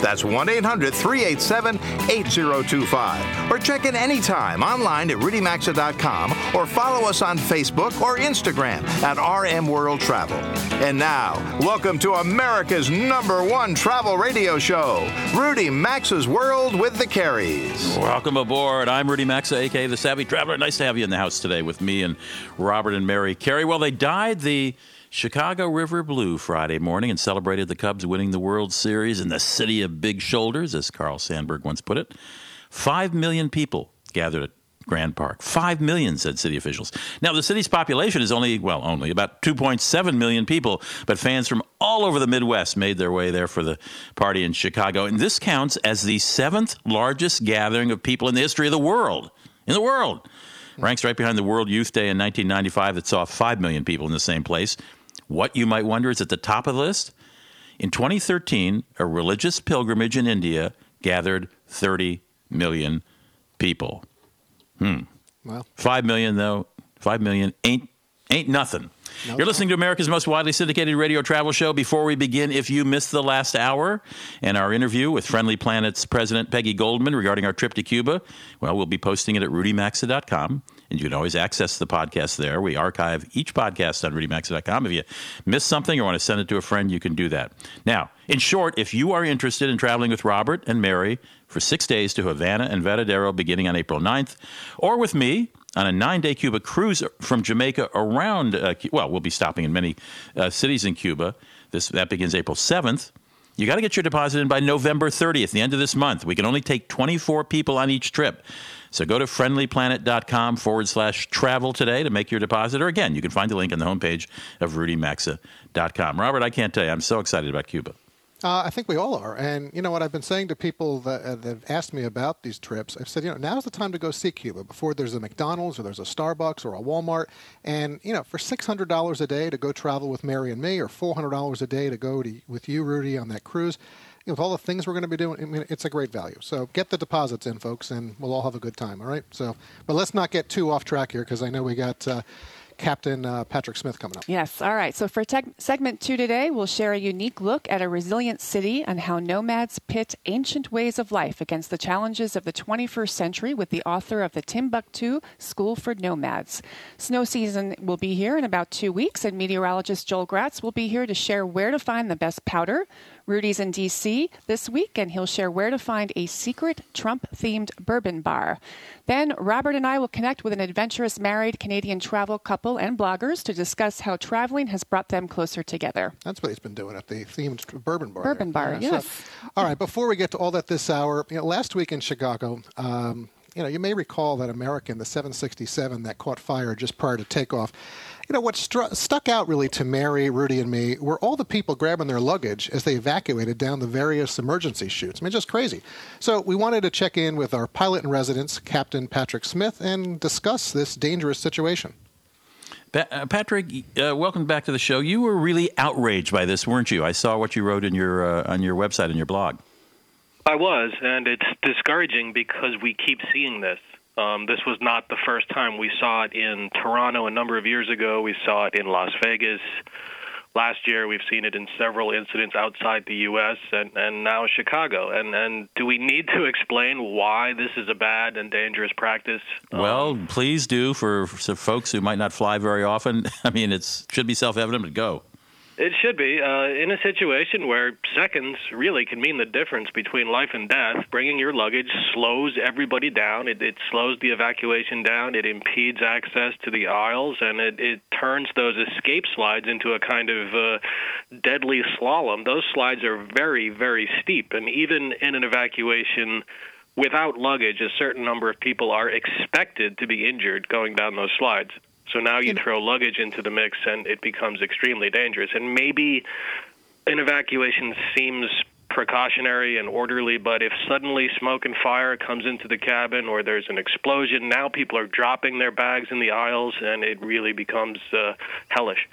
That's 1 800 387 8025. Or check in anytime online at rudymaxa.com or follow us on Facebook or Instagram at RM World Travel. And now, welcome to America's number one travel radio show, Rudy Maxa's World with the Careys. Welcome aboard. I'm Rudy Maxa, aka the Savvy Traveler. Nice to have you in the house today with me and Robert and Mary Carey. Well, they dyed the Chicago River Blue Friday morning and celebrated the Cubs winning the World Series in the city of big shoulders, as Carl Sandburg once put it. Five million people gathered at Grant Park. Five million, said city officials. Now, the city's population is only, well, only about 2.7 million people, but fans from all over the Midwest made their way there for the party in Chicago. And this counts as the seventh largest gathering of people in the history of the world. In the world. Ranks right behind the World Youth Day in 1995 that saw 5 million people in the same place. What, you might wonder, is at the top of the list? In 2013, a religious pilgrimage in India gathered 30 million people. Hmm. Well, Five million, though. Five million ain't ain't nothing. You're listening to America's most widely syndicated radio travel show. Before we begin, if you missed the last hour and our interview with Friendly Planet's president Peggy Goldman regarding our trip to Cuba, well, we'll be posting it at rudymaxa.com. And you can always access the podcast there. We archive each podcast on rudymaxa.com. If you miss something or want to send it to a friend, you can do that. Now, in short, if you are interested in traveling with Robert and Mary for six days to Havana and Varadero beginning on April 9th, or with me on a nine day Cuba cruise from Jamaica around, uh, well, we'll be stopping in many uh, cities in Cuba. This, that begins April 7th. You got to get your deposit in by November 30th, the end of this month. We can only take 24 people on each trip. So go to friendlyplanet.com forward slash travel today to make your deposit. Or again, you can find the link on the homepage of rudymaxa.com. Robert, I can't tell you, I'm so excited about Cuba. uh, I think we all are. And you know what I've been saying to people that, uh, that have asked me about these trips? I've said, you know, now's the time to go see Cuba before there's a McDonald's or there's a Starbucks or a Walmart. And, you know, for $600 a day to go travel with Mary and me or $400 a day to go to, with you, Rudy, on that cruise, know, with all the things we're going to be doing, I mean, it's a great value. So get the deposits in, folks, and we'll all have a good time, all right? So, but let's not get too off track here because I know we got uh, Captain uh, Patrick Smith coming up. Yes. All right. So for teg- segment two today, we'll share a unique look at a resilient city and how nomads pit ancient ways of life against the challenges of the 21st century with the author of the Timbuktu School for Nomads. Snow season will be here in about two weeks, and meteorologist Joel Gratz will be here to share where to find the best powder. Rudy's in D.C. this week, and he'll share where to find a secret Trump themed bourbon bar. Then Robert and I will connect with an adventurous married Canadian travel couple and bloggers to discuss how traveling has brought them closer together. That's what he's been doing at the themed bourbon bar. Bourbon bar, so- yes. all right. Before we get to all that this hour, you know, last week in Chicago, um, you know, you may recall that American, the 767 that caught fire just prior to takeoff. You know, what stru- stuck out really to Mary, Rudy, and me were all the people grabbing their luggage as they evacuated down the various emergency chutes. I mean, just crazy. So we wanted to check in with our pilot in residence, Captain Patrick Smith, and discuss this dangerous situation. Pa- uh, Patrick, uh, welcome back to the show. You were really outraged by this, weren't you? I saw what you wrote in your uh, on your website and your blog. I was, and it's discouraging because we keep seeing this. Um, this was not the first time we saw it in Toronto a number of years ago. We saw it in Las Vegas last year. We've seen it in several incidents outside the U.S. and, and now Chicago. And and do we need to explain why this is a bad and dangerous practice? Well, please do for, for folks who might not fly very often. I mean, it should be self-evident, but go. It should be. Uh, in a situation where seconds really can mean the difference between life and death, bringing your luggage slows everybody down. It, it slows the evacuation down. It impedes access to the aisles, and it, it turns those escape slides into a kind of uh, deadly slalom. Those slides are very, very steep, and even in an evacuation without luggage, a certain number of people are expected to be injured going down those slides. So now you throw luggage into the mix and it becomes extremely dangerous. And maybe an evacuation seems precautionary and orderly, but if suddenly smoke and fire comes into the cabin or there's an explosion, now people are dropping their bags in the aisles and it really becomes uh, hellish.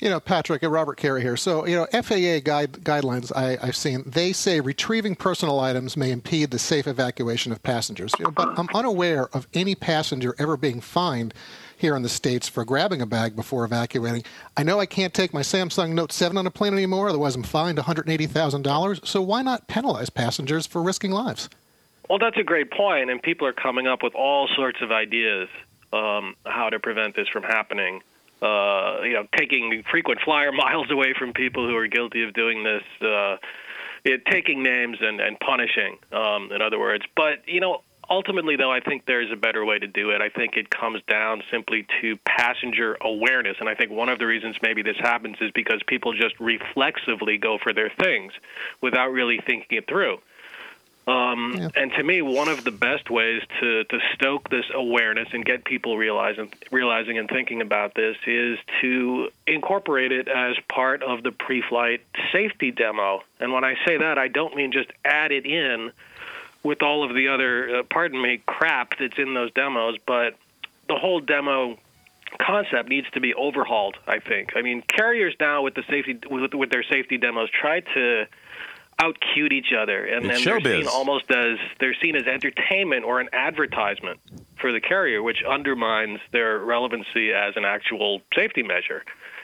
You know, Patrick, and Robert Carey here. So, you know, FAA guide, guidelines I, have seen, they say retrieving personal items may impede the safe evacuation of passengers. You know, but I'm unaware of any passenger ever being fined here in the States for grabbing a bag before evacuating. I know I can't take my Samsung Note 7 on a plane anymore, otherwise I'm fined $180,000. So why not penalize passengers for risking lives? Well, that's a great point, and people are coming up with all sorts of ideas um, how to prevent this from happening. Uh, you know, taking frequent flyer miles away from people who are guilty of doing this. Uh, it, taking names and, and punishing, um, in other words. But, you know, ultimately, though, I think there's a better way to do it. I think it comes down simply to passenger awareness. And I think one of the reasons maybe this happens is because people just reflexively go for their things without really thinking it through. Um, yeah. And to me, one of the best ways to, to stoke this awareness and get people realizing, realizing and thinking about this is to incorporate it as part of the pre flight safety demo. And when I say that, I don't mean just add it in with all of the other, uh, pardon me, crap that's in those demos, but the whole demo concept needs to be overhauled. I think. I mean, carriers now with the safety with, with their safety demos try to out cute each other, and then they're seen almost as they're seen as entertainment or an advertisement for the carrier, which undermines their relevancy as an actual safety measure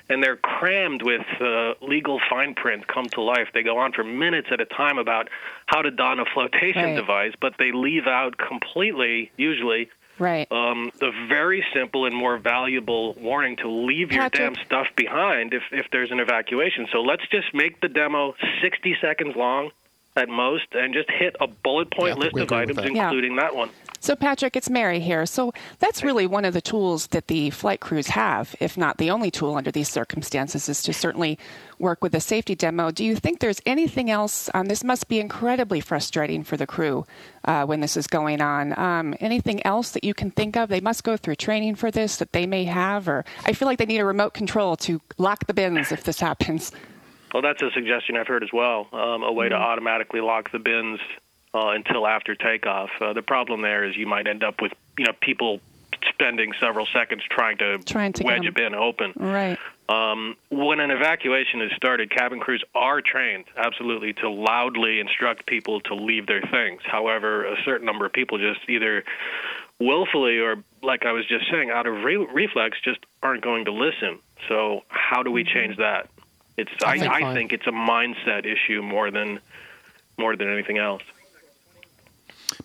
and they're crammed with uh, legal fine print come to life. They go on for minutes at a time about how to don a flotation right. device, but they leave out completely, usually, right. Um, the very simple and more valuable warning to leave Patrick. your damn stuff behind if, if there's an evacuation. So let's just make the demo 60 seconds long at most and just hit a bullet point yeah, list of items, including yeah. that one. So, Patrick, it's Mary here. So, that's really one of the tools that the flight crews have, if not the only tool under these circumstances, is to certainly work with a safety demo. Do you think there's anything else? Um, this must be incredibly frustrating for the crew uh, when this is going on. Um, anything else that you can think of? They must go through training for this that they may have, or I feel like they need a remote control to lock the bins if this happens. Well, that's a suggestion I've heard as well. Um, a way mm-hmm. to automatically lock the bins uh, until after takeoff. Uh, the problem there is you might end up with you know people spending several seconds trying to, trying to wedge a bin open. Right. Um, when an evacuation is started, cabin crews are trained absolutely to loudly instruct people to leave their things. However, a certain number of people just either willfully or, like I was just saying, out of re- reflex, just aren't going to listen. So, how do we mm-hmm. change that? It's I, I, I think it's a mindset issue more than more than anything else.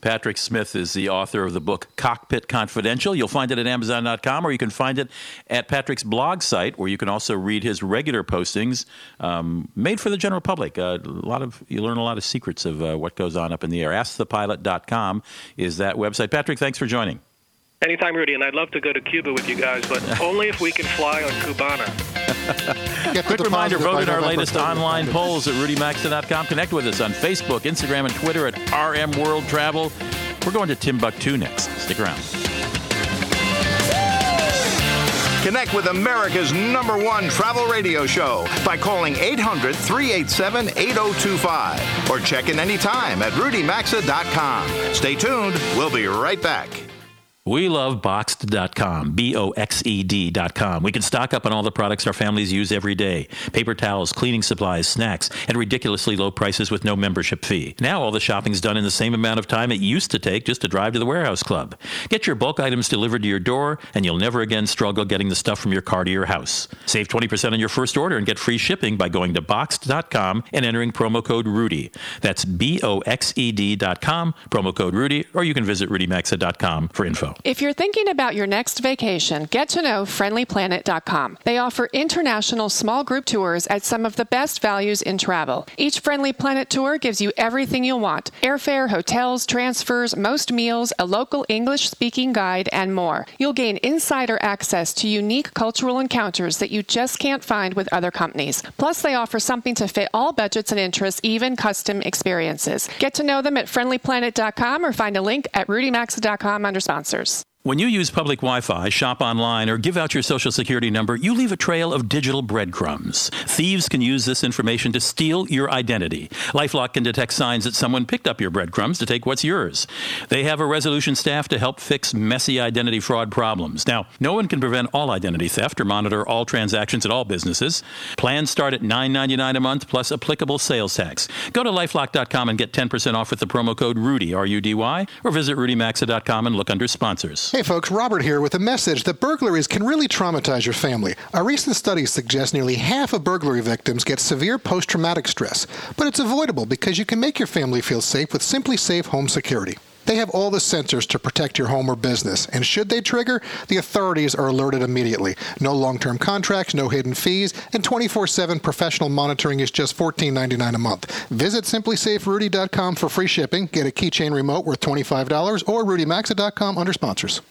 Patrick Smith is the author of the book Cockpit Confidential. You'll find it at Amazon.com, or you can find it at Patrick's blog site, where you can also read his regular postings um, made for the general public. Uh, a lot of you learn a lot of secrets of uh, what goes on up in the air. AskThePilot.com is that website. Patrick, thanks for joining. Anytime, Rudy, and I'd love to go to Cuba with you guys, but only if we can fly on Cubana. Quick reminder, vote in our latest online polls at rudymaxa.com. Connect with us on Facebook, Instagram, and Twitter at RM World Travel. We're going to Timbuktu next. Stick around. Connect with America's number one travel radio show by calling 800 387 8025 or check in anytime at rudymaxa.com. Stay tuned. We'll be right back. We love boxed.com, B O X E D.com. We can stock up on all the products our families use every day paper towels, cleaning supplies, snacks, and ridiculously low prices with no membership fee. Now all the shopping's done in the same amount of time it used to take just to drive to the warehouse club. Get your bulk items delivered to your door, and you'll never again struggle getting the stuff from your car to your house. Save 20% on your first order and get free shipping by going to boxed.com and entering promo code Rudy. That's B O X E D.com, promo code Rudy, or you can visit rudymaxa.com for info. If you're thinking about your next vacation, get to know friendlyplanet.com. They offer international small group tours at some of the best values in travel. Each Friendly Planet tour gives you everything you'll want airfare, hotels, transfers, most meals, a local English speaking guide, and more. You'll gain insider access to unique cultural encounters that you just can't find with other companies. Plus, they offer something to fit all budgets and interests, even custom experiences. Get to know them at friendlyplanet.com or find a link at rudymaxa.com under sponsors. When you use public Wi Fi, shop online, or give out your social security number, you leave a trail of digital breadcrumbs. Thieves can use this information to steal your identity. Lifelock can detect signs that someone picked up your breadcrumbs to take what's yours. They have a resolution staff to help fix messy identity fraud problems. Now, no one can prevent all identity theft or monitor all transactions at all businesses. Plans start at $9.99 a month plus applicable sales tax. Go to lifelock.com and get 10% off with the promo code RUDY, R U D Y, or visit rudymaxa.com and look under sponsors. Hey folks, Robert here with a message that burglaries can really traumatize your family. A recent study suggests nearly half of burglary victims get severe post traumatic stress, but it's avoidable because you can make your family feel safe with SimpliSafe Home Security. They have all the sensors to protect your home or business, and should they trigger, the authorities are alerted immediately. No long term contracts, no hidden fees, and 24 7 professional monitoring is just $14.99 a month. Visit simplisaferudy.com for free shipping, get a keychain remote worth $25, or rudymaxa.com under sponsors.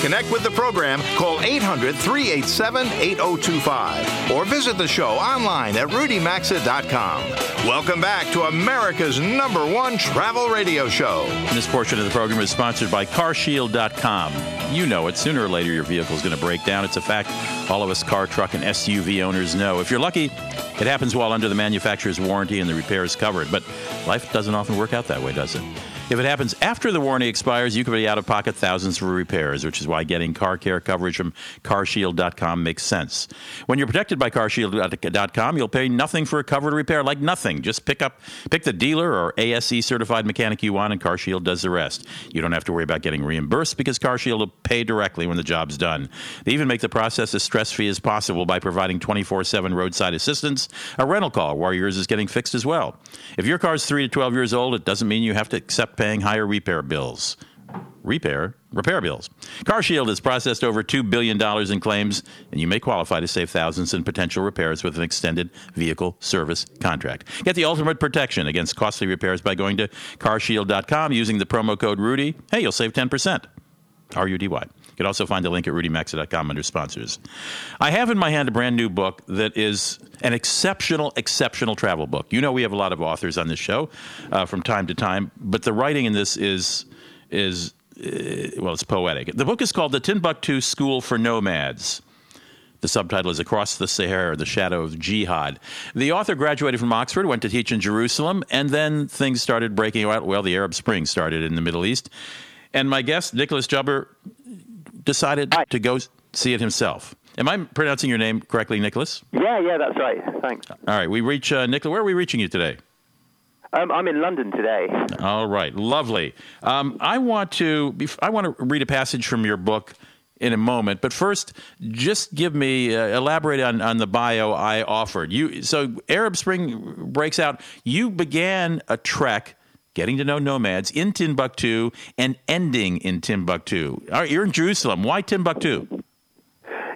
Connect with the program, call 800 387 8025 or visit the show online at rudymaxa.com. Welcome back to America's number one travel radio show. This portion of the program is sponsored by carshield.com. You know it. Sooner or later, your vehicle is going to break down. It's a fact all of us car, truck, and SUV owners know. If you're lucky, it happens while under the manufacturer's warranty and the repair is covered. But life doesn't often work out that way, does it? If it happens after the warranty expires, you could be out of pocket thousands for repairs, which is why getting car care coverage from carshield.com makes sense. When you're protected by carshield.com, you'll pay nothing for a covered repair, like nothing. Just pick up pick the dealer or ASE certified mechanic you want and CarShield does the rest. You don't have to worry about getting reimbursed because CarShield will pay directly when the job's done. They even make the process as stress-free as possible by providing 24/7 roadside assistance, a rental call while yours is getting fixed as well. If your car's 3 to 12 years old, it doesn't mean you have to accept paying higher repair bills. Repair, repair bills. CarShield has processed over $2 billion in claims, and you may qualify to save thousands in potential repairs with an extended vehicle service contract. Get the ultimate protection against costly repairs by going to carshield.com using the promo code RUDY. Hey, you'll save 10%. R U D Y. You can also find a link at rudymaxa.com under sponsors. I have in my hand a brand new book that is an exceptional, exceptional travel book. You know, we have a lot of authors on this show uh, from time to time, but the writing in this is is uh, well, it's poetic. The book is called The Timbuktu School for Nomads. The subtitle is Across the Sahara, The Shadow of Jihad. The author graduated from Oxford, went to teach in Jerusalem, and then things started breaking out. Well, the Arab Spring started in the Middle East. And my guest, Nicholas Jubber, decided Hi. to go see it himself. Am I pronouncing your name correctly, Nicholas? Yeah, yeah, that's right. Thanks. All right, we reach uh, Nicholas. Where are we reaching you today? Um, I'm in London today. All right, lovely. Um, I want to I want to read a passage from your book in a moment, but first, just give me uh, elaborate on, on the bio I offered. You so Arab Spring breaks out. You began a trek. Getting to know nomads in Timbuktu and ending in Timbuktu. All right, you're in Jerusalem. Why Timbuktu?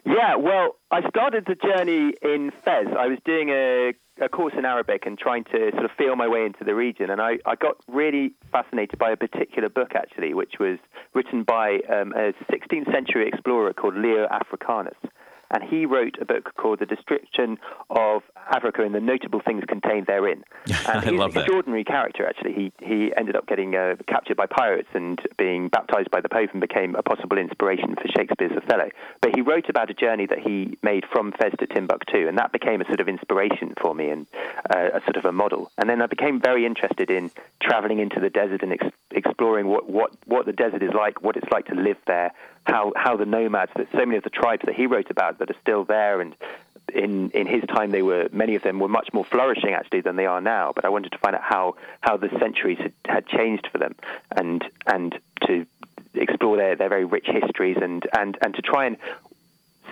Yeah, well, I started the journey in Fez. I was doing a, a course in Arabic and trying to sort of feel my way into the region. And I, I got really fascinated by a particular book, actually, which was written by um, a 16th century explorer called Leo Africanus. And he wrote a book called The Description of Africa and the Notable Things Contained Therein. And I he's love an that. extraordinary character, actually. He, he ended up getting uh, captured by pirates and being baptized by the Pope and became a possible inspiration for Shakespeare's Othello. But he wrote about a journey that he made from Fez to Timbuktu, and that became a sort of inspiration for me and uh, a sort of a model. And then I became very interested in traveling into the desert and ex- exploring what, what, what the desert is like, what it's like to live there, how, how the nomads, that so many of the tribes that he wrote about that are still there and in in his time they were many of them were much more flourishing actually than they are now. But i wanted to find out how how the centuries had, had changed for them and and to explore their their very rich histories and and and to try and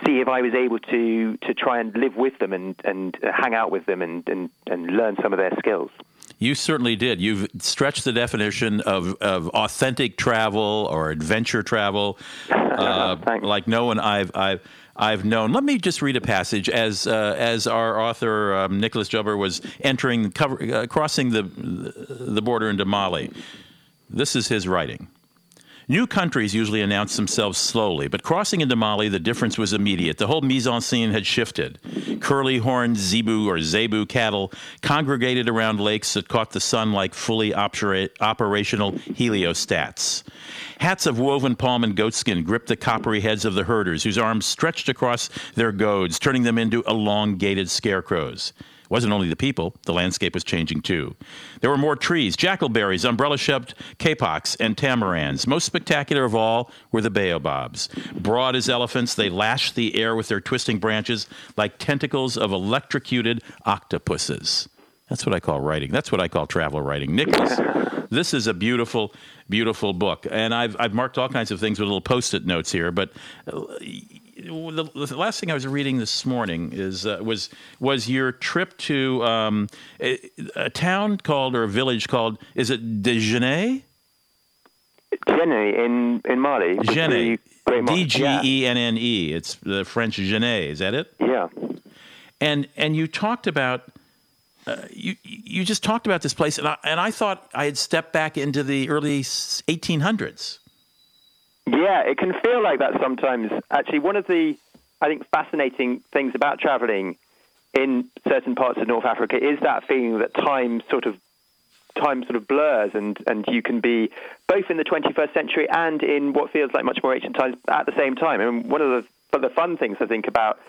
see if I was able to to try and live with them and and hang out with them and and and learn some of their skills You certainly did. You've stretched the definition of, of authentic travel or adventure travel uh, like no one I've I've I've known. Let me just read a passage as uh, as our author um, Nicholas Jubber was entering cover, uh, crossing the the border into Mali. This is his writing. New countries usually announce themselves slowly, but crossing into Mali, the difference was immediate. The whole mise en scene had shifted. Curly horned zebu or zebu cattle congregated around lakes that caught the sun like fully opera- operational heliostats. Hats of woven palm and goatskin gripped the coppery heads of the herders, whose arms stretched across their goads, turning them into elongated scarecrows wasn't only the people, the landscape was changing too. There were more trees, jackalberries, umbrella shaped kapoks, and tamarinds. Most spectacular of all were the baobabs. Broad as elephants, they lashed the air with their twisting branches like tentacles of electrocuted octopuses. That's what I call writing. That's what I call travel writing. Nicholas, this is a beautiful, beautiful book. And I've, I've marked all kinds of things with little post it notes here, but uh, the, the, last thing I was reading this morning is uh, was was your trip to um, a, a, town called or a village called is it Djenné? Djenné in in Mali. Djenné. D G E N N E. It's the French Genet. Is that it? Yeah. And and you talked about. Uh, you you just talked about this place, and I, and I thought I had stepped back into the early 1800s. Yeah, it can feel like that sometimes. Actually, one of the, I think, fascinating things about traveling in certain parts of North Africa is that feeling that time sort of time sort of blurs and, and you can be both in the 21st century and in what feels like much more ancient times at the same time. And one of the, the fun things I think about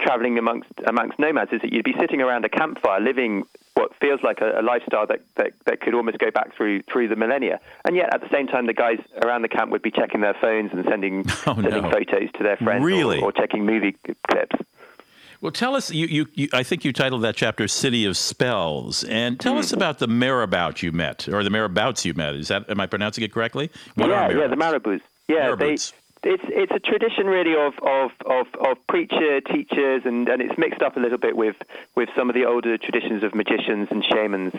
traveling amongst amongst nomads is that you'd be sitting around a campfire living what feels like a, a lifestyle that, that, that could almost go back through through the millennia. And yet, at the same time, the guys around the camp would be checking their phones and sending oh, sending no. photos to their friends, really? or, or, checking movie clips. Well, tell us. You, you, you, I think you titled that chapter "City of Spells," and tell mm. us about the marabout you met, or the marabouts you met. Is that am I pronouncing it correctly? What yeah, yeah, the marabouts. Yeah, marabouts. It's it's a tradition really of of, of, of preacher teachers and, and it's mixed up a little bit with, with some of the older traditions of magicians and shamans.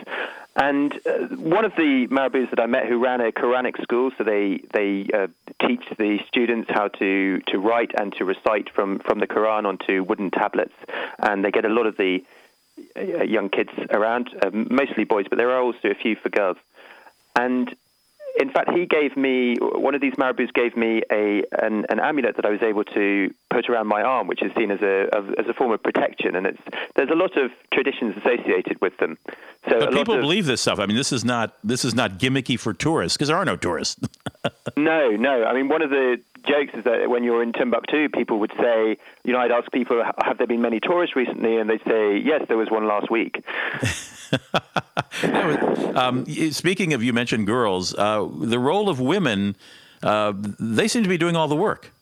And uh, one of the marabouts that I met who ran a Quranic school so they they uh, teach the students how to, to write and to recite from, from the Quran onto wooden tablets and they get a lot of the uh, young kids around uh, mostly boys but there are also a few for girls. And in fact, he gave me one of these marabouts gave me a an, an, amulet that I was able to put around my arm, which is seen as a as a form of protection. And it's there's a lot of traditions associated with them. So but people of, believe this stuff. I mean, this is not this is not gimmicky for tourists because there are no tourists. no, no. I mean, one of the jokes is that when you're in Timbuktu, people would say, you know, I'd ask people, have there been many tourists recently? And they'd say, yes, there was one last week. um, speaking of, you mentioned girls, uh, the role of women, uh, they seem to be doing all the work.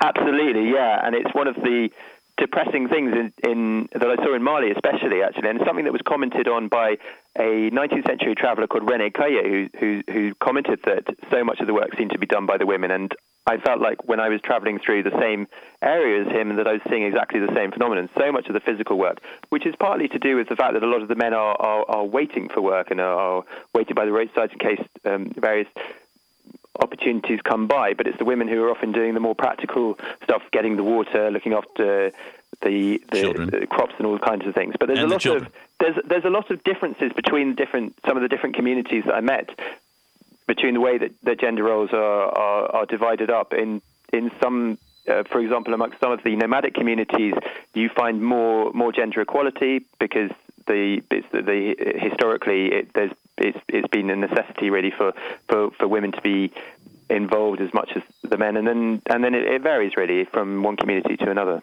Absolutely, yeah. And it's one of the depressing things in, in, that I saw in Mali, especially actually, and something that was commented on by a 19th century traveller called René Caillié, who, who, who commented that so much of the work seemed to be done by the women. And I felt like when I was traveling through the same area as him, that I was seeing exactly the same phenomenon. So much of the physical work, which is partly to do with the fact that a lot of the men are, are, are waiting for work and are, are waiting by the roadsides in case um, various opportunities come by, but it's the women who are often doing the more practical stuff, getting the water, looking after the, the, the crops and all kinds of things. But there's and a lot the of there's there's a lot of differences between different some of the different communities that I met between the way that, that gender roles are, are, are divided up. In in some, uh, for example, amongst some of the nomadic communities, you find more more gender equality because the, the, the historically it, there's it's, it's been a necessity really for, for, for women to be involved as much as the men, and then and then it, it varies really from one community to another.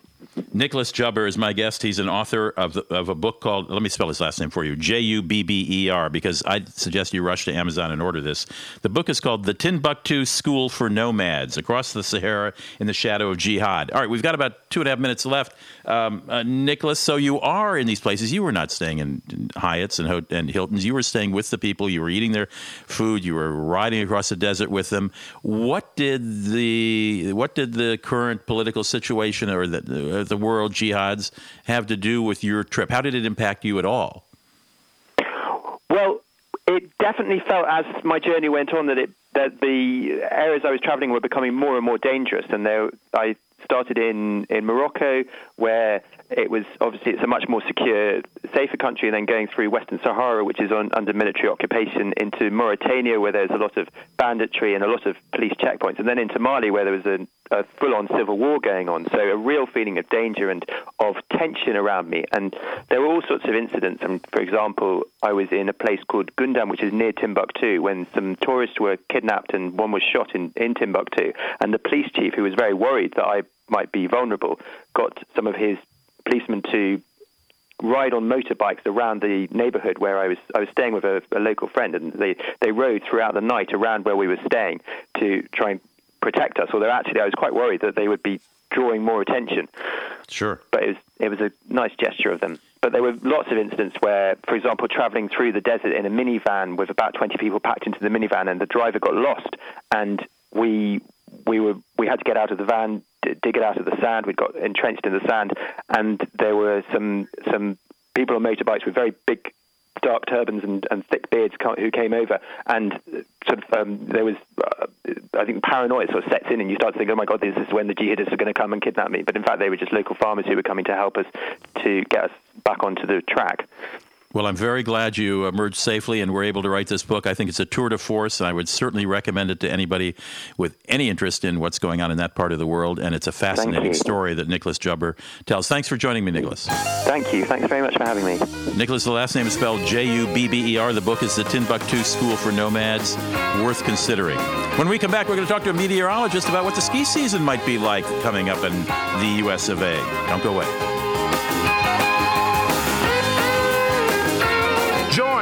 Nicholas Jubber is my guest. He's an author of, the, of a book called, let me spell his last name for you, J U B B E R, because I suggest you rush to Amazon and order this. The book is called The Timbuktu School for Nomads Across the Sahara in the Shadow of Jihad. All right, we've got about two and a half minutes left. Um, uh, Nicholas, so you are in these places. You were not staying in, in Hyatts and, and Hiltons. You were staying with the people. You were eating their food. You were riding across the desert with them. What did the what did the current political situation or the the world jihads have to do with your trip? How did it impact you at all? Well, it definitely felt as my journey went on that it that the areas I was traveling were becoming more and more dangerous, and there I started in, in Morocco, where it was obviously it's a much more secure, safer country, and then going through Western Sahara, which is on, under military occupation, into Mauritania, where there's a lot of banditry and a lot of police checkpoints, and then into Mali, where there was a, a full-on civil war going on. So a real feeling of danger and of tension around me. And there were all sorts of incidents. And for example, I was in a place called Goundam, which is near Timbuktu, when some tourists were kidnapped and one was shot in, in Timbuktu. And the police chief, who was very worried that I might be vulnerable, got some of his policemen to ride on motorbikes around the neighborhood where I was I was staying with a, a, local friend and they they rode throughout the night around where we were staying to try and protect us although actually I was quite worried that they would be drawing more attention. Sure. But it was it was a nice gesture of them. But there were lots of incidents where for example traveling through the desert in a minivan with about 20 people packed into the minivan and the driver got lost and we we were we had to get out of the van dig it out of the sand. We'd got entrenched in the sand, and there were some some people on motorbikes with very big dark turbans and, and thick beards who came over, and sort of um, there was, uh, I think, paranoia sort of sets in, and you start to think, oh my God, this is when the jihadists are going to come and kidnap me. But in fact, they were just local farmers who were coming to help us to get us back onto the track. Well, I'm very glad you emerged safely and were able to write this book. I think it's a tour de force, and I would certainly recommend it to anybody with any interest in what's going on in that part of the world. And it's a fascinating story that Nicholas Jubber tells. Thanks for joining me, Nicholas. Thank you. Thanks very much for having me. Nicholas, the last name is spelled J U B B E R. The book is The Timbuktu School for Nomads. Worth considering. When we come back, we're going to talk to a meteorologist about what the ski season might be like coming up in the U.S. of A. Don't go away.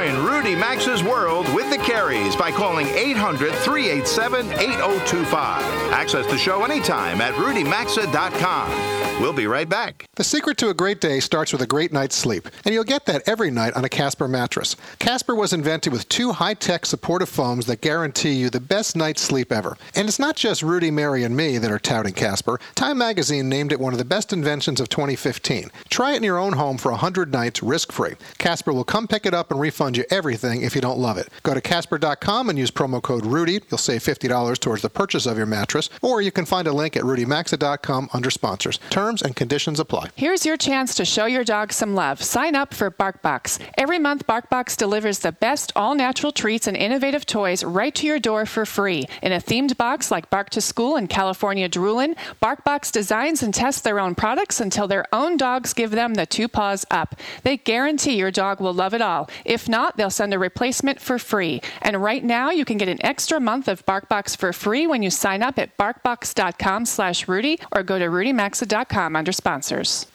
Join Rudy Maxa's World with the Careys by calling 800 387 8025. Access the show anytime at rudymaxa.com. We'll be right back. The secret to a great day starts with a great night's sleep, and you'll get that every night on a Casper mattress. Casper was invented with two high tech supportive foams that guarantee you the best night's sleep ever. And it's not just Rudy, Mary, and me that are touting Casper. Time magazine named it one of the best inventions of 2015. Try it in your own home for 100 nights risk free. Casper will come pick it up and refund you everything if you don't love it. Go to Casper.com and use promo code Rudy. You'll save $50 towards the purchase of your mattress, or you can find a link at RudyMaxa.com under sponsors. Terms and conditions apply. Here's your chance to show your dog some love. Sign up for BarkBox. Every month, BarkBox delivers the best all natural treats and innovative toys right to your door for free. In a themed box like Bark to School and California Droolin', BarkBox designs and tests their own products until their own dogs give them the two paws up. They guarantee your dog will love it all. If not, they'll send a replacement for free. And right now, you can get an extra month of BarkBox for free when you sign up at barkbox.com slash Rudy or go to rudymaxa.com under sponsors.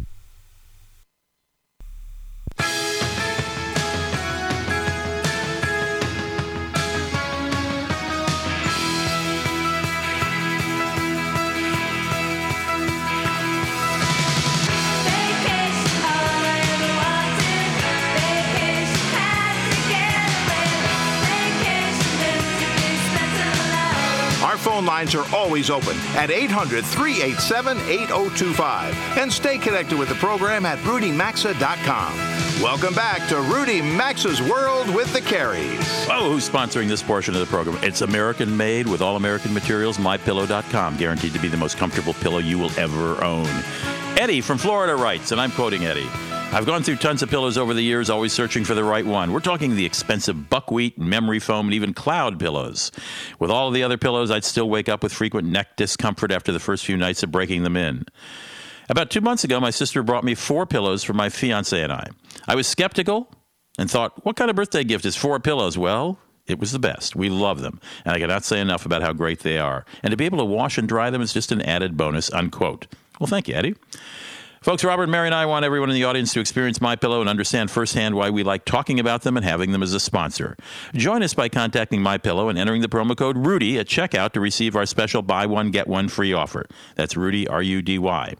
Lines are always open at 800 387 8025. And stay connected with the program at rudymaxa.com. Welcome back to Rudy Maxa's World with the Careys. Oh, who's sponsoring this portion of the program? It's American made with all American materials, mypillow.com, guaranteed to be the most comfortable pillow you will ever own. Eddie from Florida writes, and I'm quoting Eddie. I've gone through tons of pillows over the years, always searching for the right one. We're talking the expensive buckwheat, memory foam, and even cloud pillows. With all of the other pillows, I'd still wake up with frequent neck discomfort after the first few nights of breaking them in. About two months ago, my sister brought me four pillows for my fiance and I. I was skeptical and thought, what kind of birthday gift is four pillows? Well, it was the best. We love them. And I cannot say enough about how great they are. And to be able to wash and dry them is just an added bonus, unquote. Well, thank you, Eddie. Folks, Robert, Mary, and I want everyone in the audience to experience My Pillow and understand firsthand why we like talking about them and having them as a sponsor. Join us by contacting My Pillow and entering the promo code Rudy at checkout to receive our special buy one get one free offer. That's Rudy R U D Y.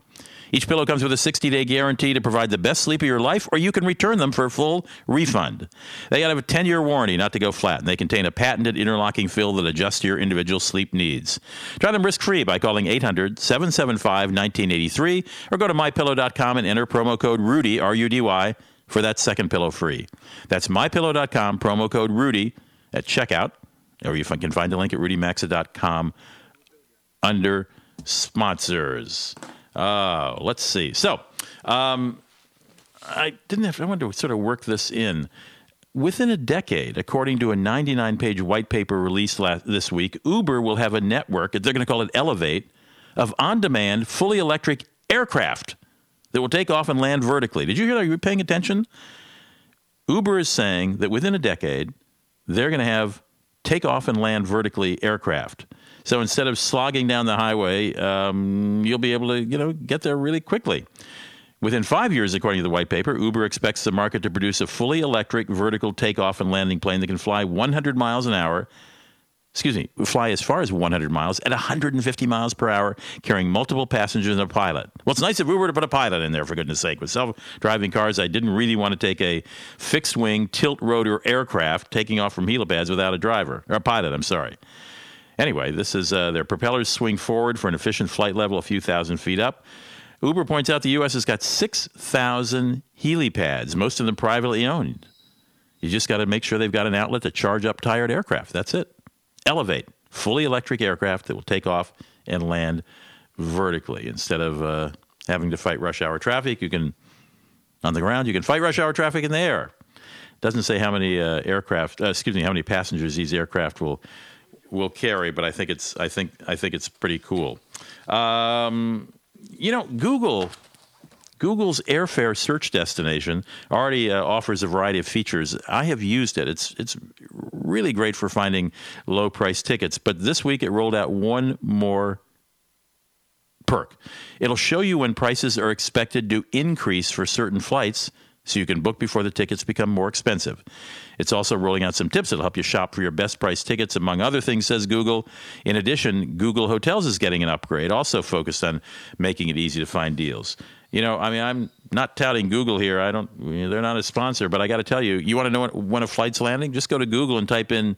Each pillow comes with a 60 day guarantee to provide the best sleep of your life, or you can return them for a full refund. They have a 10 year warranty not to go flat, and they contain a patented interlocking fill that adjusts to your individual sleep needs. Try them risk free by calling 800 775 1983 or go to mypillow.com and enter promo code RUDY, R U D Y, for that second pillow free. That's mypillow.com, promo code RUDY at checkout, or you can find the link at rudymaxa.com under sponsors. Uh, let's see. So, um, I didn't have. I wanted to sort of work this in. Within a decade, according to a 99 page white paper released last, this week, Uber will have a network, they're going to call it Elevate, of on demand, fully electric aircraft that will take off and land vertically. Did you hear that? Are you paying attention? Uber is saying that within a decade, they're going to have take off and land vertically aircraft. So instead of slogging down the highway, um, you'll be able to, you know, get there really quickly. Within five years, according to the white paper, Uber expects the market to produce a fully electric vertical takeoff and landing plane that can fly 100 miles an hour. Excuse me, fly as far as 100 miles at 150 miles per hour, carrying multiple passengers and a pilot. Well, it's nice if Uber to put a pilot in there, for goodness sake. With self driving cars, I didn't really want to take a fixed wing, tilt rotor aircraft taking off from helipads without a driver, or a pilot, I'm sorry. Anyway, this is uh, their propellers swing forward for an efficient flight level a few thousand feet up. Uber points out the U.S. has got 6,000 helipads, most of them privately owned. You just got to make sure they've got an outlet to charge up tired aircraft. That's it. Elevate, fully electric aircraft that will take off and land vertically instead of uh, having to fight rush hour traffic. You can, on the ground, you can fight rush hour traffic in the air. Doesn't say how many uh, aircraft, uh, excuse me, how many passengers these aircraft will will carry, but I think it's I think I think it's pretty cool. Um, you know, Google Google's airfare search destination already uh, offers a variety of features. I have used it. It's it's really great for finding low price tickets. But this week it rolled out one more perk. It'll show you when prices are expected to increase for certain flights so you can book before the tickets become more expensive. It's also rolling out some tips that'll help you shop for your best price tickets, among other things, says Google. In addition, Google Hotels is getting an upgrade, also focused on making it easy to find deals. You know, I mean, I'm not touting Google here. I don't, they're not a sponsor, but I got to tell you, you want to know when a flight's landing? Just go to Google and type in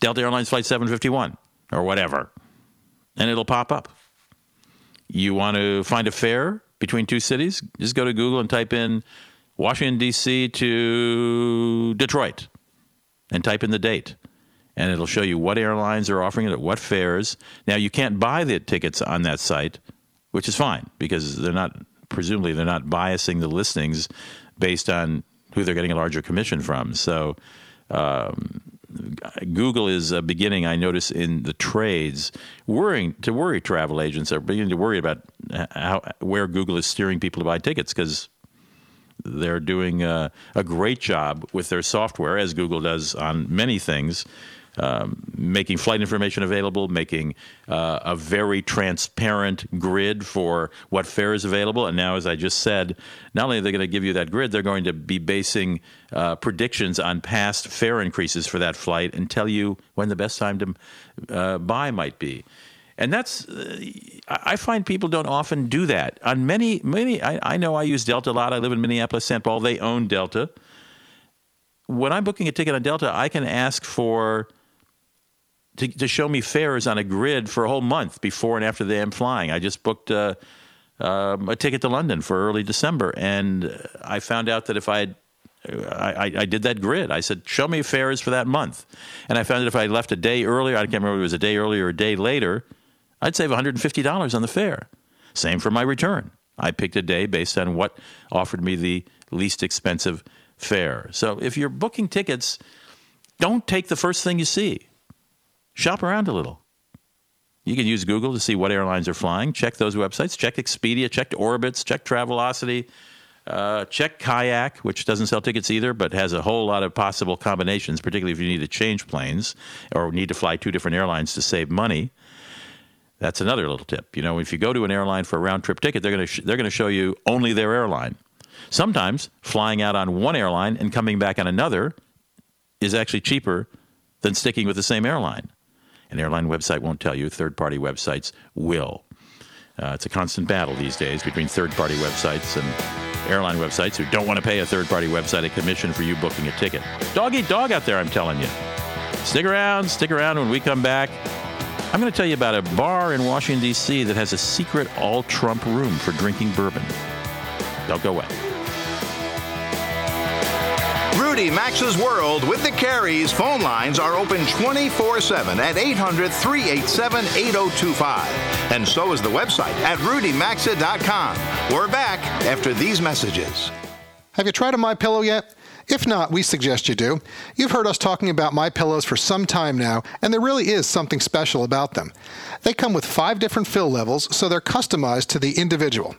Delta Airlines Flight 751 or whatever, and it'll pop up. You want to find a fare between two cities? Just go to Google and type in Washington, D.C. to Detroit and type in the date. And it'll show you what airlines are offering it at what fares. Now, you can't buy the tickets on that site, which is fine because they're not, presumably, they're not biasing the listings based on who they're getting a larger commission from. So, um, Google is uh, beginning, I notice in the trades, worrying to worry travel agents are beginning to worry about how where Google is steering people to buy tickets because they're doing a, a, great job with their software, as Google does on many things, um, making flight information available, making uh, a very transparent grid for what fare is available. And now, as I just said, not only are they going to give you that grid, they're going to be basing uh, predictions on past fare increases for that flight and tell you when the best time to uh, buy might be and that's uh, I find people don't often do that. On many many, I, I, know I use Delta a lot. I live in Minneapolis, St. Paul. They own Delta. When I'm booking a ticket on Delta, I can ask for to, to show me fares on a grid for a whole month before and after I'm flying. I just booked uh, um, a ticket to London for early December, and I found out that if I had I, I, did that grid. I said, show me fares for that month. And I found that if I left a day earlier, I can't remember if it was a day earlier or a day later, I'd save $150 on the fare. Same for my return. I picked a day based on what offered me the least expensive fare. So if you're booking tickets, don't take the first thing you see. Shop around a little. You can use Google to see what airlines are flying. Check those websites. Check Expedia. Check Orbitz. Check Travelocity. Uh, check Kayak, which doesn't sell tickets either, but has a whole lot of possible combinations, particularly if you need to change planes or need to fly two different airlines to save money. That's another little tip. You know, if you go to an airline for a round trip ticket, they're going to sh- they're going to show you only their airline. Sometimes flying out on one airline and coming back on another is actually cheaper than sticking with the same airline. An airline website won't tell you; third-party websites will. Uh, it's a constant battle these days between third-party websites and airline websites who don't want to pay a third-party website a commission for you booking a ticket. Dog eat dog out there, I'm telling you. Stick around, stick around when we come back. I'm going to tell you about a bar in Washington, D.C. that has a secret all Trump room for drinking bourbon. Don't go away. Rudy Maxa's World with the Careys phone lines are open 24 7 at 800 387 8025. And so is the website at rudymaxa.com. We're back after these messages. Have you tried a My Pillow yet? If not, we suggest you do. You've heard us talking about My Pillows for some time now, and there really is something special about them. They come with five different fill levels, so they're customized to the individual.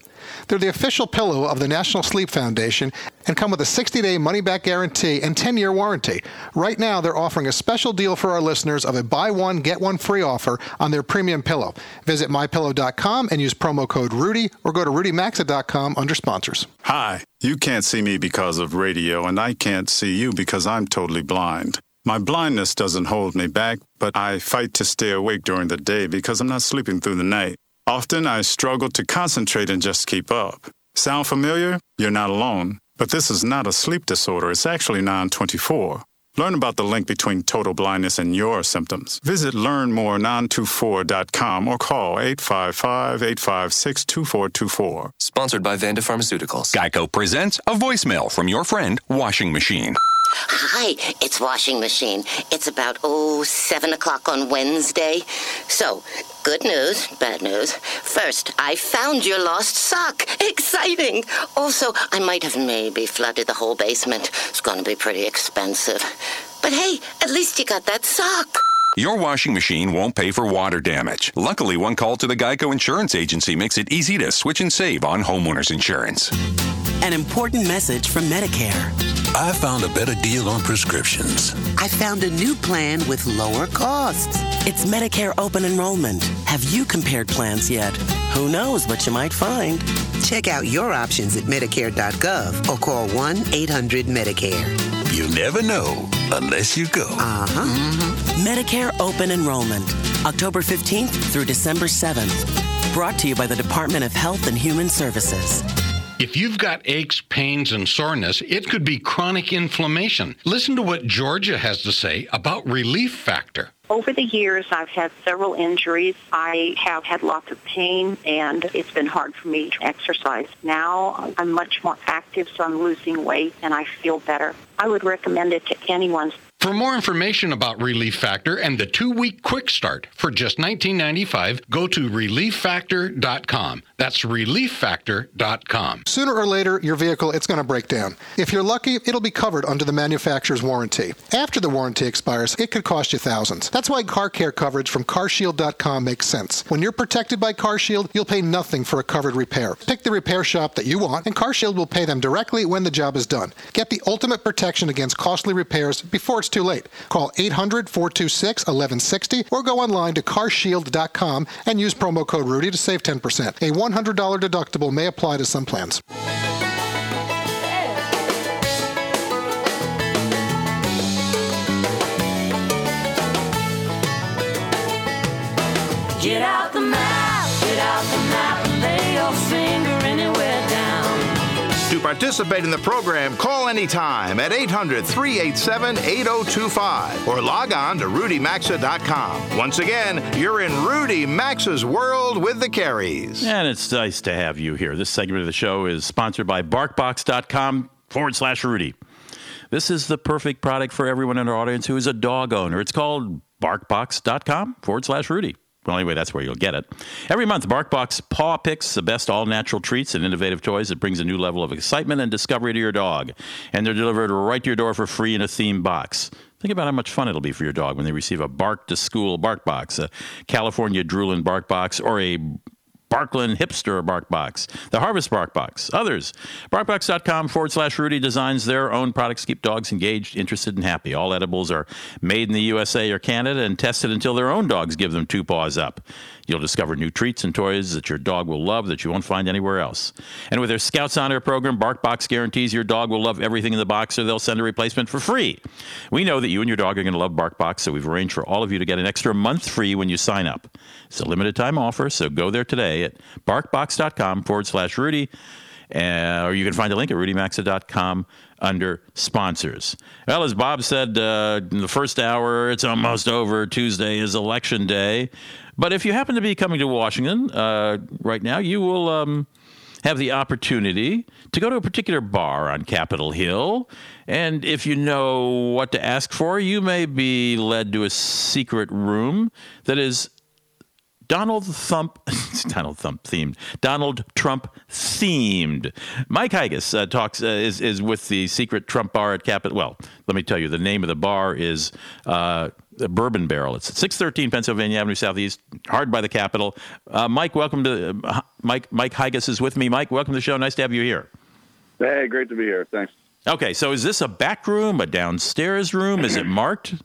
They're the official pillow of the National Sleep Foundation and come with a 60 day money back guarantee and 10 year warranty. Right now, they're offering a special deal for our listeners of a buy one, get one free offer on their premium pillow. Visit mypillow.com and use promo code Rudy or go to rudymaxa.com under sponsors. Hi, you can't see me because of radio, and I can't see you because I'm totally blind. My blindness doesn't hold me back, but I fight to stay awake during the day because I'm not sleeping through the night. Often I struggle to concentrate and just keep up. Sound familiar? You're not alone. But this is not a sleep disorder, it's actually non 24. Learn about the link between total blindness and your symptoms. Visit learnmore924.com or call 855 856 2424. Sponsored by Vanda Pharmaceuticals. Geico presents a voicemail from your friend Washing Machine. Hi, it's Washing Machine. It's about, oh, 7 o'clock on Wednesday. So, good news, bad news. First, I found your lost sock. Exciting. Also, I might have maybe flooded the whole basement. It's going to be pretty expensive. But hey, at least you got that sock. Your washing machine won't pay for water damage. Luckily, one call to the Geico Insurance Agency makes it easy to switch and save on homeowners insurance. An important message from Medicare. I found a better deal on prescriptions. I found a new plan with lower costs. It's Medicare open enrollment. Have you compared plans yet? Who knows what you might find? Check out your options at Medicare.gov or call 1 800 Medicare. You never know unless you go. Uh huh. Mm-hmm. Medicare open enrollment, October 15th through December 7th. Brought to you by the Department of Health and Human Services. If you've got aches, pains, and soreness, it could be chronic inflammation. Listen to what Georgia has to say about Relief Factor. Over the years, I've had several injuries. I have had lots of pain, and it's been hard for me to exercise. Now I'm much more active, so I'm losing weight, and I feel better. I would recommend it to anyone. For more information about Relief Factor and the two-week quick start for just $19.95, go to relieffactor.com. That's relieffactor.com. Sooner or later, your vehicle it's going to break down. If you're lucky, it'll be covered under the manufacturer's warranty. After the warranty expires, it could cost you thousands. That's why car care coverage from carshield.com makes sense. When you're protected by CarShield, you'll pay nothing for a covered repair. Pick the repair shop that you want, and CarShield will pay them directly when the job is done. Get the ultimate protection against costly repairs before it's too late. Call 800 426 1160 or go online to carshield.com and use promo code Rudy to save 10%. A $100 deductible may apply to some plans. Get out participate in the program, call anytime at 800 387 8025 or log on to rudymaxa.com. Once again, you're in Rudy Maxa's world with the Careys. And it's nice to have you here. This segment of the show is sponsored by BarkBox.com forward slash Rudy. This is the perfect product for everyone in our audience who is a dog owner. It's called BarkBox.com forward slash Rudy. Well, anyway, that's where you'll get it. Every month, BarkBox paw picks the best all natural treats and innovative toys that brings a new level of excitement and discovery to your dog. And they're delivered right to your door for free in a theme box. Think about how much fun it'll be for your dog when they receive a Bark to School Bark Box, a California Droolin Bark Box, or a Barkland Hipster Bark Box, the Harvest Bark Box, others. BarkBox.com forward slash Rudy designs their own products to keep dogs engaged, interested, and happy. All edibles are made in the USA or Canada and tested until their own dogs give them two paws up. You'll discover new treats and toys that your dog will love that you won't find anywhere else. And with their Scout's Honor program, BarkBox guarantees your dog will love everything in the box or they'll send a replacement for free. We know that you and your dog are going to love BarkBox, so we've arranged for all of you to get an extra month free when you sign up. It's a limited time offer, so go there today at barkbox.com forward slash Rudy. Uh, or you can find a link at rudymaxa.com under sponsors. Well, as Bob said uh, in the first hour, it's almost over. Tuesday is election day. But if you happen to be coming to Washington uh, right now, you will. Um, have the opportunity to go to a particular bar on Capitol Hill. And if you know what to ask for, you may be led to a secret room that is Donald Thump, Donald Thump themed, Donald Trump themed. Mike Hygas uh, talks uh, is is with the secret Trump bar at Capitol. Well, let me tell you, the name of the bar is uh, Bourbon Barrel. It's at six thirteen Pennsylvania Avenue Southeast, hard by the Capitol. Uh, Mike, welcome to uh, Mike. Mike Hygas is with me. Mike, welcome to the show. Nice to have you here. Hey, great to be here. Thanks. Okay, so is this a back room, a downstairs room? Is it marked?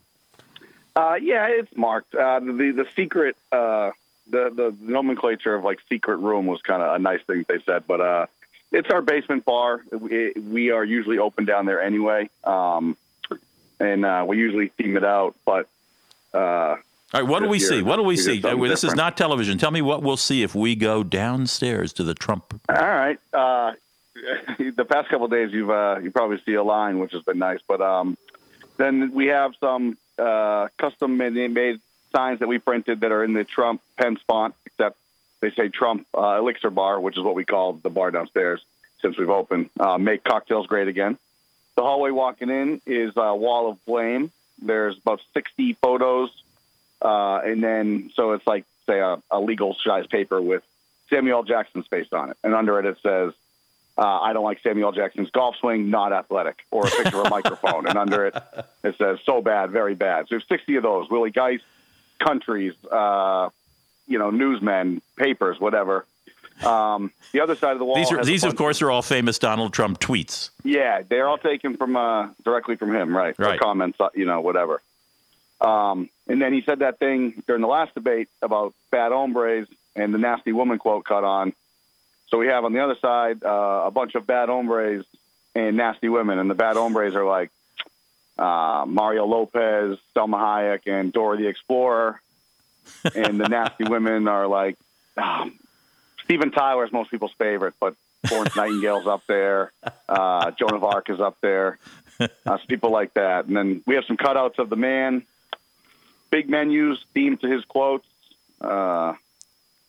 Uh, yeah, it's marked. Uh, the the secret uh, the the nomenclature of like secret room was kind of a nice thing they said, but uh, it's our basement bar. We, we are usually open down there anyway, um, and uh, we usually theme it out. But uh, all right, what do we see? What do we see? This is not television. Tell me what we'll see if we go downstairs to the Trump. All right. Uh, the past couple of days, you've uh, you probably see a line, which has been nice. But um, then we have some uh, custom made signs that we printed that are in the Trump Pence font, except they say Trump uh, Elixir Bar, which is what we call the bar downstairs since we've opened. Uh, make cocktails great again. The hallway walking in is a wall of blame. There's about 60 photos, uh, and then so it's like say a, a legal size paper with Samuel. Jackson's face on it, and under it it says, uh, "I don't like Samuel. Jackson's golf swing, not athletic," or a picture of a microphone, and under it it says, "So bad, very bad." So there's 60 of those. Willie Geist, countries, uh, you know, newsmen, papers, whatever. Um, the other side of the wall. These are these of course are all famous Donald Trump tweets. yeah, they're all taken from uh, directly from him, right? Or Right. comments, uh, you know, whatever. Um, and then he said that thing during the last debate about bad hombres and the nasty woman quote caught on. So we have on the other side uh, a bunch of bad hombres and nasty women, and the bad hombres are like uh, Mario Lopez, Salma Hayek, and Dora the Explorer, and the nasty women are like um, Steven Tyler is most people's favorite, but Florence Nightingale's up there. Uh, Joan of Arc is up there. Uh, so people like that. And then we have some cutouts of the man, big menus themed to his quotes. Uh,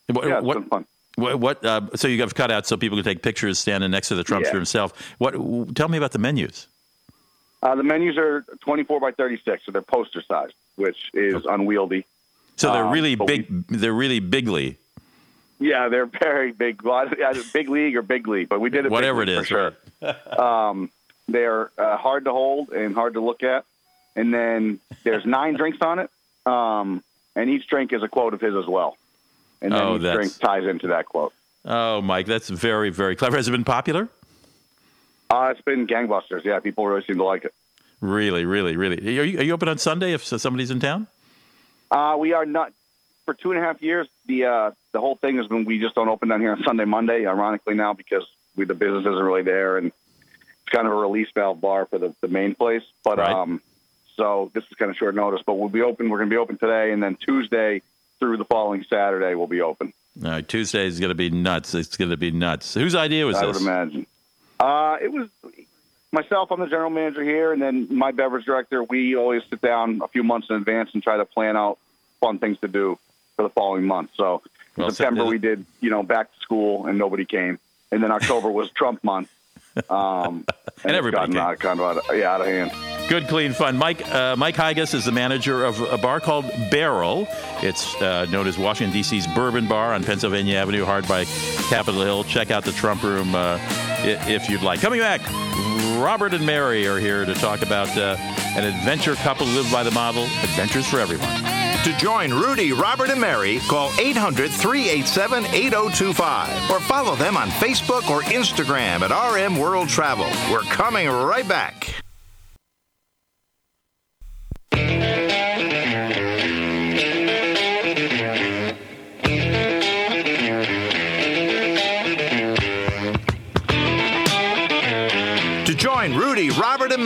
What, yeah, what, fun. what, what, uh, so you have cutouts so people can take pictures standing next to the Trumpster Yeah. himself. What? Tell me about the menus. Uh, the menus are 24 by 36, so they're poster sized, which is unwieldy. So they're Um, really but big. They're really bigly. Yeah, they're very big. Big league or big league, but we did it. Whatever it is, for sure. um, they're uh, hard to hold and hard to look at. And then there's nine drinks on it, um, and each drink is a quote of his as well. And then Oh, each that's- drink ties into that quote. Oh, Mike, that's very very clever. Has it been popular? Uh, it's been gangbusters. Yeah, people really seem to like it. Really, really, really. Are you, are you open on Sunday if somebody's in town? Uh, we are not for two and a half years. The uh, the whole thing has been we just don't open down here on Sunday, Monday. Ironically, now because we the business isn't really there, and it's kind of a release valve bar for the, the main place. But Right. um, so this is kind of short notice. But we'll be open. We're going to be open today, and then Tuesday through the following Saturday we'll be open. All right, Tuesday is going to be nuts. It's going to be nuts. Whose idea was I this? I would imagine. Uh, it was myself. I'm the general manager here, and then my beverage director. We always sit down a few months in advance and try to plan out fun things to do for the following month. So in Well, September we did, you know, back to school, and nobody came. And then October was Trump month, um, and, it's everybody gotten kind of out of, yeah, out of hand. Good, clean fun. Mike uh, Mike Hygas is the manager of a bar called Barrel. It's uh, known as Washington D.C.'s Bourbon Bar on Pennsylvania Avenue, hard by Capitol Hill. Check out the Trump Room uh, if you'd like. Coming back, Robert and Mary are here to talk about uh, an adventure couple live by the model Adventures for Everyone. To join Rudy, Robert, and Mary, call 800 387 8025 or follow them on Facebook or Instagram at RM World Travel. We're coming right back.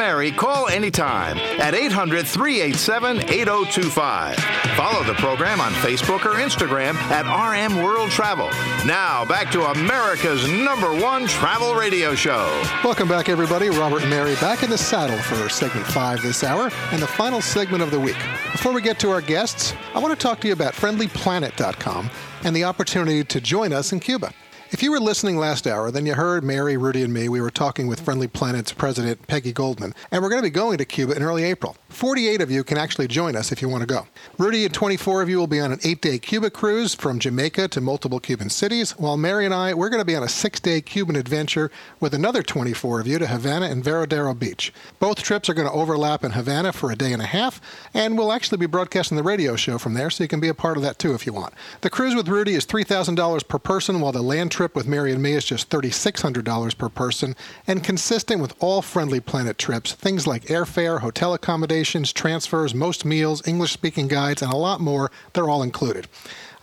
Mary, call anytime at 800 387 8025. Follow the program on Facebook or Instagram at RM World Travel. Now, back to America's number one travel radio show. Welcome back, everybody. Robert and Mary back in the saddle for segment five this hour and the final segment of the week. Before we get to our guests, I want to talk to you about friendlyplanet.com and the opportunity to join us in Cuba. If you were listening last hour, then you heard Mary, Rudy, and me. We were talking with Friendly Planet's president, Peggy Goldman, and we're going to be going to Cuba in early April. 48 of you can actually join us if you want to go. Rudy and 24 of you will be on an eight day Cuba cruise from Jamaica to multiple Cuban cities, while Mary and I, we're going to be on a six day Cuban adventure with another 24 of you to Havana and Varadero Beach. Both trips are going to overlap in Havana for a day and a half, and we'll actually be broadcasting the radio show from there, so you can be a part of that too if you want. The cruise with Rudy is $3,000 per person, while the land trip with Mary and me is just $3,600 per person, and consistent with all Friendly Planet trips, things like airfare, hotel accommodations, transfers, most meals, English speaking guides, and a lot more, they're all included.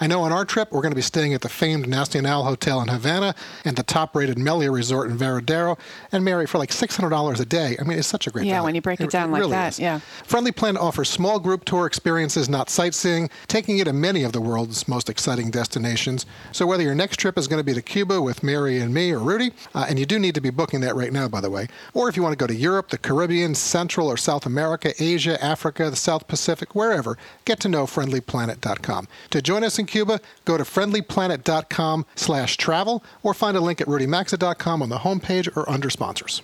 I know on our trip, we're going to be staying at the famed Nacional Hotel in Havana and the top rated Melia Resort in Varadero. And Mary, for like $600 a day, I mean, it's such a great deal. Yeah, value. when you break it down like really that, is. yeah. Friendly Planet offers small group tour experiences, not sightseeing, taking you to many of the world's most exciting destinations. So whether your next trip is going to be to Cuba with Mary and me or Rudy, uh, and you do need to be booking that right now, by the way, or if you want to go to Europe, the Caribbean, Central or South America, Asia, Africa, the South Pacific, wherever, get to know friendlyplanet.com. To join us in Cuba, go to friendlyplanet.com slash travel or find a link at rudymaxa.com on the homepage or under sponsors.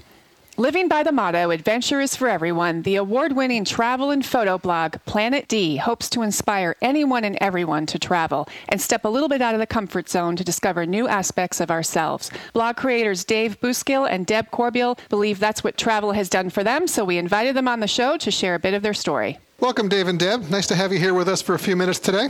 Living by the motto, Adventure is for everyone, the award winning travel and photo blog Planet D hopes to inspire anyone and everyone to travel and step a little bit out of the comfort zone to discover new aspects of ourselves. Blog creators Dave Bouskill and Deb Corbeil believe that's what travel has done for them, so we invited them on the show to share a bit of their story. Welcome, Dave and Deb. Nice to have you here with us for a few minutes today.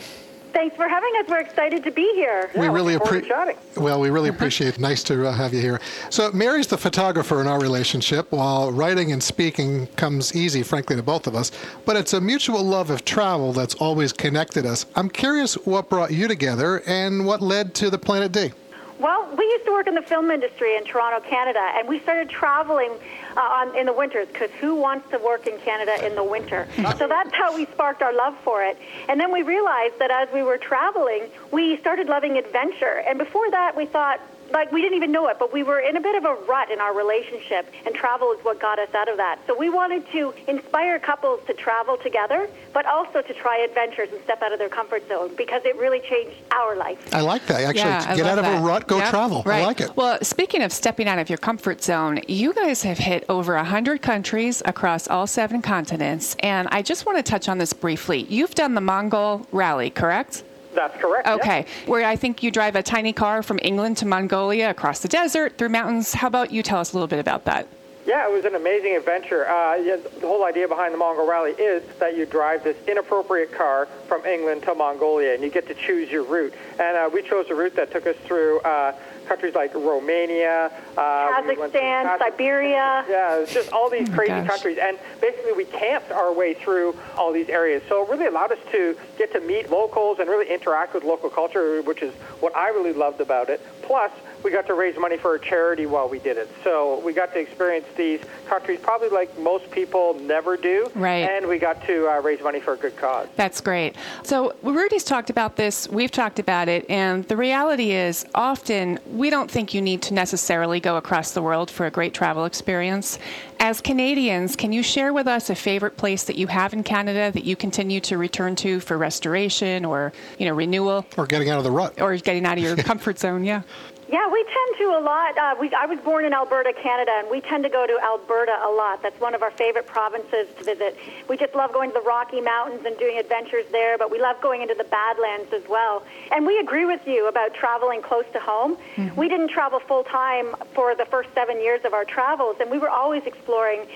Thanks for having us. We're excited to be here. we really appreciate. Well, we really appreciate. Nice to uh, have you here. So, Mary's the photographer in our relationship, while writing and speaking comes easy, frankly, to both of us. But it's a mutual love of travel that's always connected us. I'm curious what brought you together and what led to the Planet D. Well, we used to work in the film industry in Toronto, Canada, and we started traveling uh, on, in the winters because who wants to work in Canada in the winter? so that's how we sparked our love for it. And then we realized that as we were traveling, we started loving adventure. And before that, we thought, like we didn't even know it, but we were in a bit of a rut in our relationship, and travel is what got us out of that. So we wanted to inspire couples to travel together, but also to try adventures and step out of their comfort zone because it really changed our life. I like that. Actually, Yeah, get out love of a rut, go Yep, travel. Right. I like it. Well, speaking of stepping out of your comfort zone, you guys have hit over 100 countries across all seven continents. And I just want to touch on this briefly. You've done the Mongol Rally, correct? That's correct. Okay, where I think you drive a tiny car from England to Mongolia across the desert through mountains. How about you tell us a little bit about that? Yeah, it was an amazing adventure. Uh, yeah, the whole idea behind the Mongol Rally is that you drive this inappropriate car from England to Mongolia, and you get to choose your route. And uh, we chose a route that took us through uh, countries like Romania, uh, we went through Kazakhstan, Kaz- Siberia. Yeah, it was just all these crazy gosh. countries, and basically we camped our way through all these areas. So it really allowed us to get to meet locals and really interact with local culture, which is what I really loved about it. Plus, we got to raise money for a charity while we did it. So we got to experience these countries probably like most people never do. Right. And we got to uh, raise money for a good cause. That's great. So, Rudy's talked about this, we've talked about it, and the reality is often we don't think you need to necessarily go across the world for a great travel experience. As Canadians, can you share with us a favorite place that you have in Canada that you continue to return to for restoration or, you know, renewal? Or getting out of the rut. Or getting out of your comfort zone, yeah. Yeah, we tend to a lot. Uh, we, I was born in Alberta, Canada, and we tend to go to Alberta a lot. That's one of our favorite provinces to visit. We just love going to the Rocky Mountains and doing adventures there, but we love going into the Badlands as well. And we agree with you about traveling close to home. We didn't travel full time for the first seven years of our travels, and we were always exploring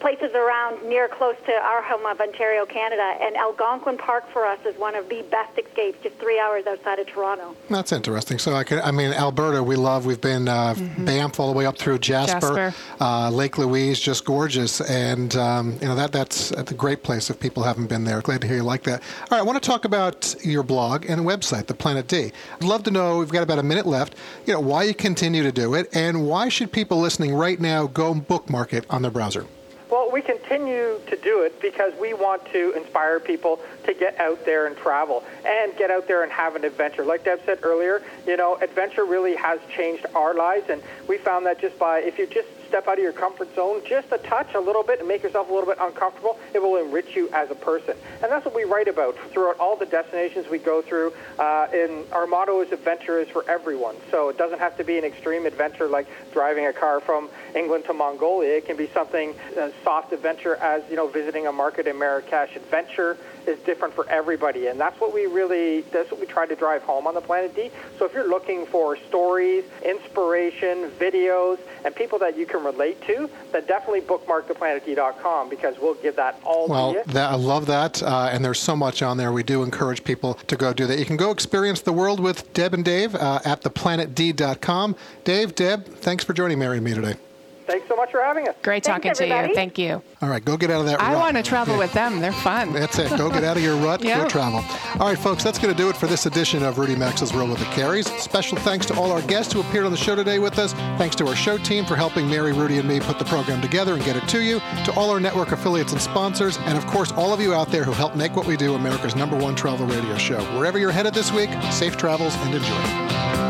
places around near close to our home of Ontario, Canada. And Algonquin Park for us is one of the best escapes, just three hours outside of Toronto. That's interesting. So I can, I mean, Alberta, we love. We've been uh, Banff all the way up through Jasper, Jasper. Uh, Lake Louise, just gorgeous, and um, you know that that's a great place if people haven't been there. Glad to hear you like that. All right, I want to talk about your blog and website, the Planet D. I'd love to know. We've got about a minute left. You know why you continue to do it, and why should people listening right now go bookmark it on their browser? Well, we continue to do it because we want to inspire people to get out there and travel and get out there and have an adventure. Like Deb said earlier, you know, adventure really has changed our lives, and we found that just by if you just step out of your comfort zone just a touch, a little bit, and make yourself a little bit uncomfortable, it will enrich you as a person. And that's what we write about throughout all the destinations we go through. Uh, and our motto is adventure is for everyone. So it doesn't have to be an extreme adventure like driving a car from England to Mongolia. It can be something uh, soft adventure as you know visiting a market in Marrakesh. Adventure is different for everybody, and that's what we really that's what we try to drive home on the Planet D. So if you're looking for stories, inspiration, videos, and people that you can relate to, then definitely bookmark theplanetd.com because we'll give that all Well, to you. that, I love that, uh, and there's so much on there. We do encourage people to go do that. You can go experience the world with Deb and Dave uh, at theplanetd.com. Dave, Deb, thanks for joining Mary and me today. Thanks so much for having us. Great Thanks, talking to you. Thank you. All right, go get out of that I rut. want to travel with them. They're fun. That's it. Go get out of your rut. Yeah. Go travel. All right, folks, that's going to do it for this edition of Rudy Maxa's World with the Careys. Special thanks to all our guests who appeared on the show today with us. Thanks to our show team for helping Mary, Rudy, and me put the program together and get it to you. To all our network affiliates and sponsors, and of course, all of you out there who help make what we do America's number one travel radio show. Wherever you're headed this week, safe travels and enjoy.